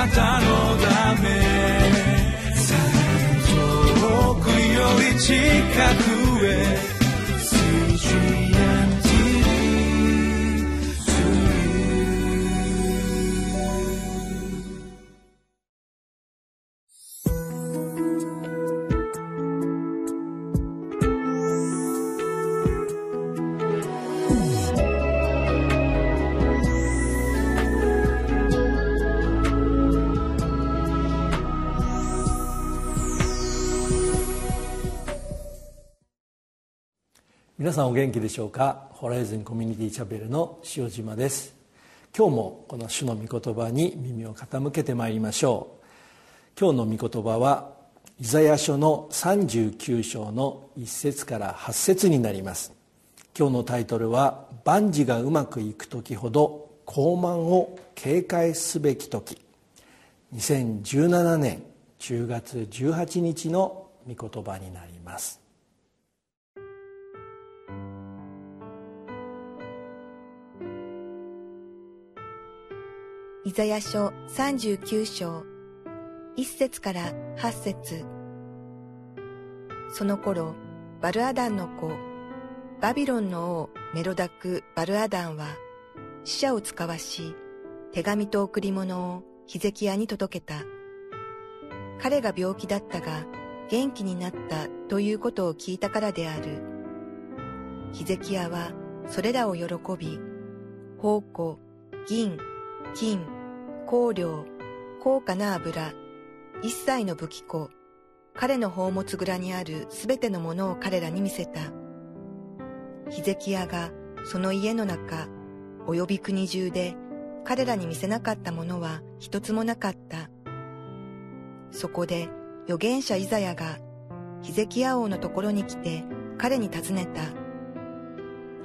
なたのため。遠くより近く。皆さんお元気でしょうか？ホライズンコミュニティチャペルの塩島です。今日もこの主の御言葉に耳を傾けてまいりましょう。今日の御言葉はイザヤ書の39章の1節から8節になります。今日のタイトルは「万事がうまくいく時ほど高慢を警戒すべき時」2017年10月18日の御言葉になります。イザヤ書39章1節から8節。その頃バルアダンの子バビロンの王メロダク・バルアダンは死者を使わし手紙と贈り物をヒゼキヤに届けた。彼が病気だったが元気になったということを聞いたからである。ヒゼキヤはそれらを喜び宝庫銀金香料、高価な油、一切の武器庫、彼の宝物蔵にあるすべてのものを彼らに見せた。ヒゼキヤがその家の中、及び国中で彼らに見せなかったものは一つもなかった。そこで預言者イザヤがヒゼキヤ王のところに来て彼に尋ねた。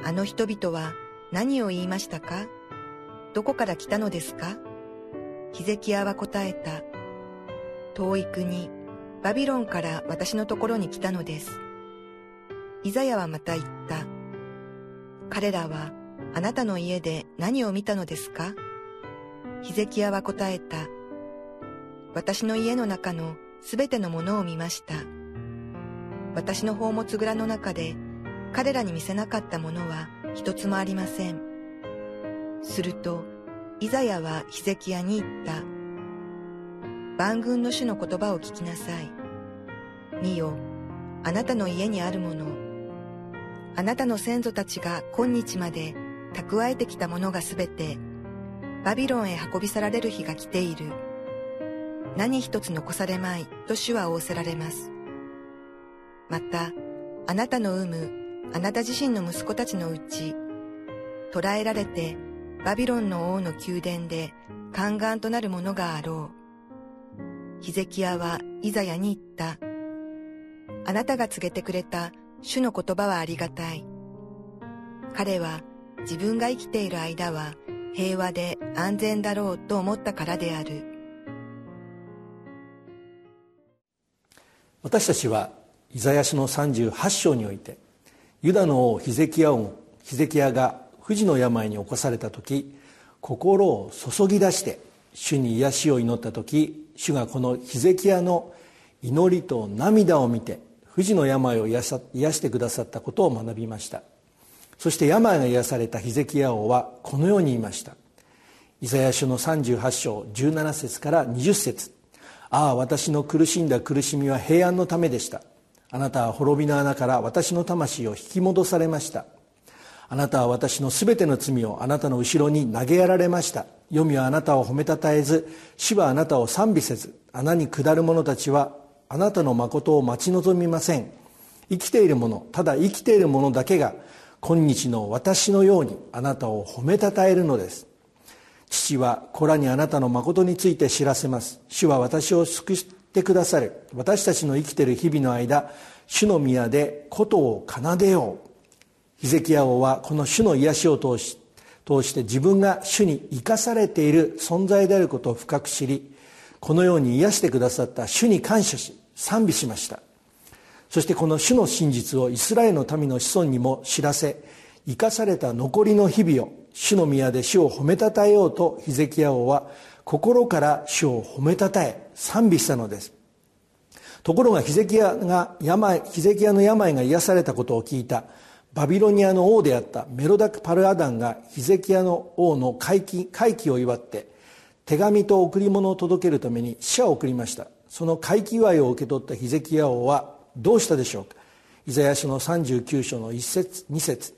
あの人々は何を言いましたか？どこから来たのですか？ヒゼキヤは答えた。遠い国、バビロンから私のところに来たのです。イザヤはまた言った。彼らはあなたの家で何を見たのですか？ヒゼキヤは答えた。私の家の中のすべてのものを見ました。私の宝物蔵の中で彼らに見せなかったものは一つもありません。すると、イザヤはヒゼキヤに言った。万軍の主の言葉を聞きなさい。見よ、あなたの家にあるもの。あなたの先祖たちが今日まで蓄えてきたものがすべて、バビロンへ運び去られる日が来ている。何一つ残されまいと主は仰せられます。また、あなたの産むあなた自身の息子たちのうち、捕らえられてバビロンの王の宮殿で宦官となる者があろう。ヒゼキヤはイザヤに言った。あなたが告げてくれた主の言葉はありがたい。彼は自分が生きている間は平和で安全だろうと思ったからである。私たちはイザヤ書の38章においてユダの王ヒゼキヤ王ヒゼキヤが不治の病に起こされた時心を注ぎ出して主に癒しを祈った時主がこのヒゼキヤの祈りと涙を見て不治の病を癒してくださったことを学びました。そして病が癒されたヒゼキヤ王はこのように言いました。イザヤ書の38章17節から20節。ああ私の苦しんだ苦しみは平安のためでした。あなたは滅びの穴から私の魂を引き戻されました。あなたは私のすべての罪をあなたの後ろに投げやられました。黄泉はあなたを褒めたたえず死はあなたを賛美せず穴に下る者たちはあなたの誠を待ち望みません。生きている者ただ生きている者だけが今日の私のようにあなたを褒めたたえるのです。父は子らにあなたの誠について知らせます。主は私を救ってくださる。私たちの生きている日々の間主の宮で琴を奏でよう。ヒゼキヤ王はこの主の癒しを通し通して自分が主に生かされている存在であることを深く知りこのように癒してくださった主に感謝し賛美しました。そしてこの主の真実をイスラエルの民の子孫にも知らせ生かされた残りの日々を主の宮で主を褒めたたえようとヒゼキヤ王は心から主を褒めたたえ賛美したのです。ところがヒゼキヤが病ヒゼキヤの病が癒されたことを聞いた。バビロニアの王であったメロダク・パルアダンがヒゼキヤの王の回帰回帰を祝って手紙と贈り物を届けるために使者を送りました。その回帰祝いを受け取ったヒゼキヤ王はどうしたでしょうか。イザヤ書の39章の1節2節。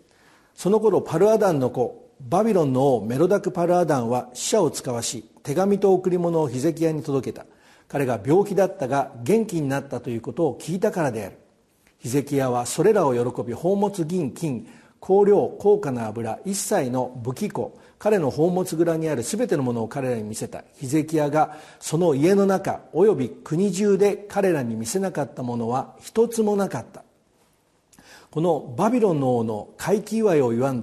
その頃パルアダンの子バビロンの王メロダク・パルアダンは使者を使わし手紙と贈り物をヒゼキヤに届けた。彼が病気だったが元気になったということを聞いたからである。ヒゼキヤはそれらを喜び宝物銀金香料高価な油一切の武器庫彼の宝物蔵にある全てのものを彼らに見せた。ヒゼキヤがその家の中および国中で彼らに見せなかったものは一つもなかった。このバビロンの王の回帰祝いを祝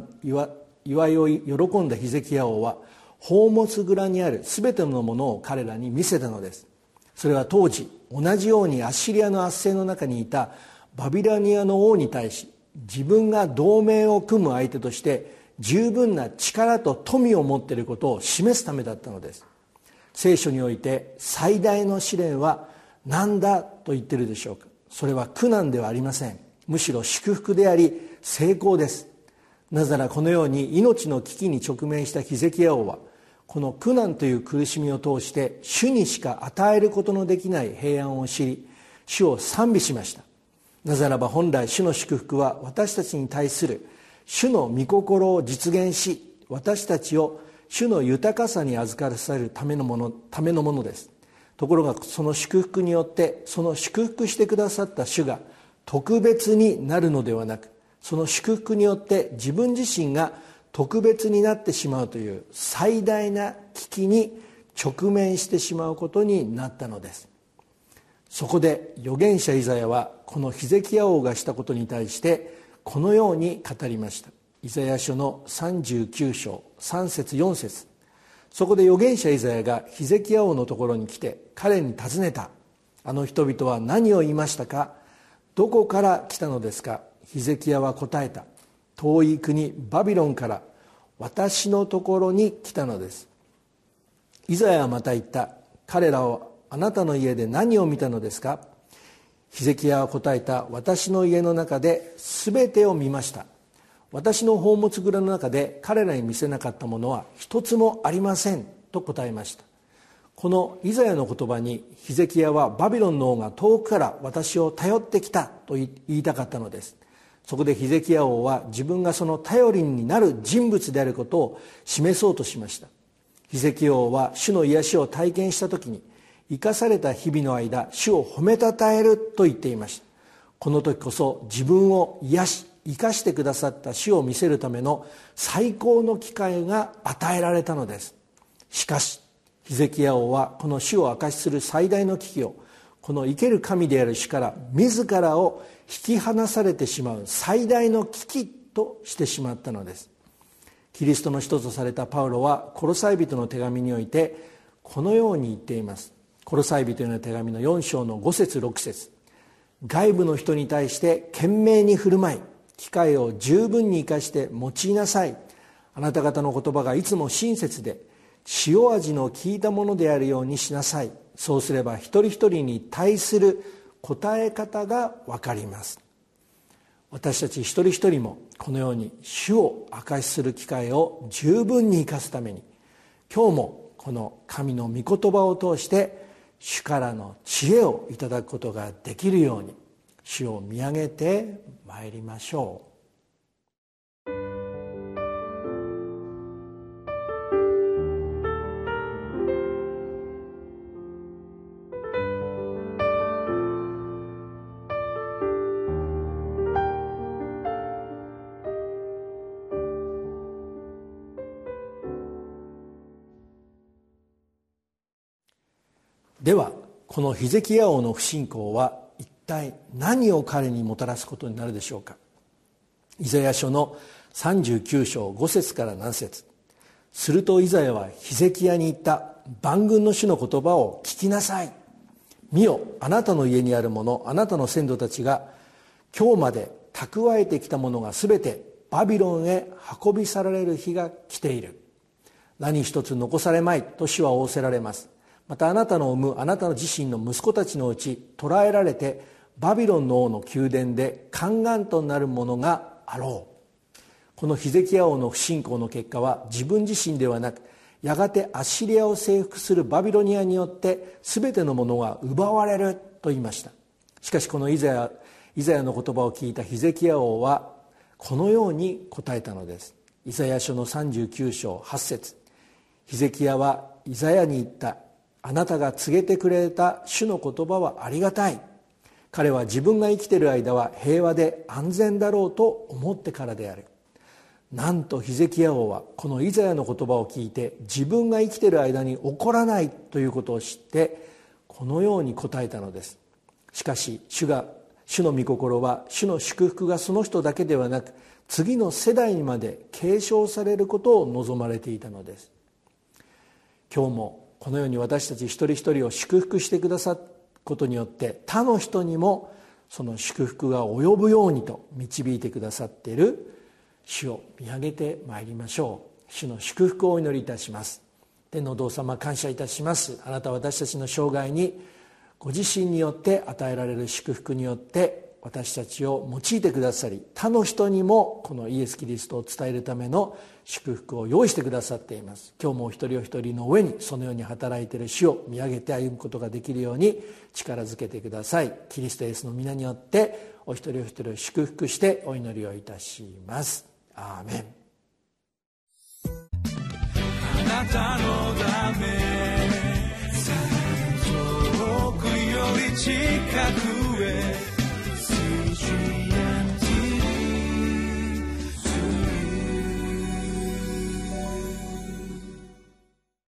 祝いを喜んだヒゼキヤ王は宝物蔵にある全てのものを彼らに見せたのです。それは当時同じようにアッシリアの圧政の中にいたバビロニアの王に対し自分が同盟を組む相手として十分な力と富を持っていることを示すためだったのです。聖書において最大の試練は何だと言ってるでしょうか。それは苦難ではありません。むしろ祝福であり成功です。なぜならこのように命の危機に直面したヒゼキヤ王はこの苦難という苦しみを通して主にしか与えることのできない平安を知り主を賛美しました。なぜならば本来主の祝福は私たちに対する主の御心を実現し私たちを主の豊かさに預からされるためのものためのものです。ところがその祝福によってその祝福してくださった主が特別になるのではなくその祝福によって自分自身が特別になってしまうという最大な危機に直面してしまうことになったのです。そこで預言者イザヤはこのヒゼキヤ王がしたことに対してこのように語りました。イザヤ書の39章3節4節。そこで預言者イザヤがヒゼキヤ王のところに来て彼に尋ねた。あの人々は何を言いましたか？どこから来たのですか？ヒゼキヤは答えた。遠い国バビロンから。私のところに来たのです。イザヤはまた言った。彼らはあなたの家で何を見たのですか？ヒゼキヤは答えた私の家の中で全てを見ました。私の宝物蔵の中で彼らに見せなかったものは一つもありませんと答えました。このイザヤの言葉にヒゼキヤはバビロンの王が遠くから私を頼ってきたと言いたかったのです。そこでヒゼキヤ王は自分がその頼りになる人物であることを示そうとしました。ヒゼキヤ王は主の癒しを体験した時に生かされた日々の間主を褒めたたえると言っていました。この時こそ自分を癒し生かしてくださった主を見せるための最高の機会が与えられたのです。しかしヒゼキヤ王はこの主を明かしする最大の危機をこの生ける神である主から自らを引き離されてしまう最大の危機としてしまったのです。キリストの人とされたパウロはコロサイ人の手紙においてこのように言っています。コロサイ人の手紙の4章の5節6節。外部の人に対して懸命に振る舞い機会を十分に生かして用いなさい。あなた方の言葉がいつも親切で塩味の効いたものであるようにしなさい。そうすれば一人一人に対する答え方が分かります。私たち一人一人もこのように主を明かしする機会を十分に生かすために今日もこの神の御言葉を通して主からの知恵をいただくことができるように主を見上げてまいりましょう。ではこのヒゼキヤ王の不信仰は一体何を彼にもたらすことになるでしょうか？イザヤ書の39章5節から7節。するとイザヤはヒゼキヤに言った万軍の主の言葉を聞きなさい。見よあなたの家にあるものあなたの先祖たちが今日まで蓄えてきたものが全てバビロンへ運び去られる日が来ている。何一つ残されまいと主は仰せられます。またあなたの産むあなたの自身の息子たちのうち捕らえられてバビロンの王の宮殿で宦官となるものがあろう。このヒゼキヤ王の不信仰の結果は自分自身ではなくやがてアッシリアを征服するバビロニアによって全てのものが奪われると言いました。しかしこのイザヤイザヤの言葉を聞いたヒゼキヤ王はこのように答えたのです。イザヤ書の39章8節。ヒゼキヤはイザヤに言った。あなたが告げてくれた主の言葉はありがたい。彼は自分が生きている間は平和で安全だろうと思ってからである。なんとヒゼキヤ王はこのイザヤの言葉を聞いて自分が生きている間に起こらないということを知ってこのように答えたのです。しかし主が主の御心は主の祝福がその人だけではなく次の世代にまで継承されることを望まれていたのです。今日もこのように私たち一人一人を祝福してくださることによって他の人にもその祝福が及ぶようにと導いてくださっている主を見上げてまいりましょう。主の祝福をお祈りいたします。天のお父様感謝いたします。あなたは私たちの生涯にご自身によって与えられる祝福によって私たちを用いてくださり他の人にもこのイエス・キリストを伝えるための祝福を用意してくださっています。今日もお一人お一人の上にそのように働いている主を見上げて歩むことができるように力づけてください。キリストイエスの皆によってお一人お一人を祝福してお祈りをいたします。アーメン。あなたのため遠くより近くへ。You.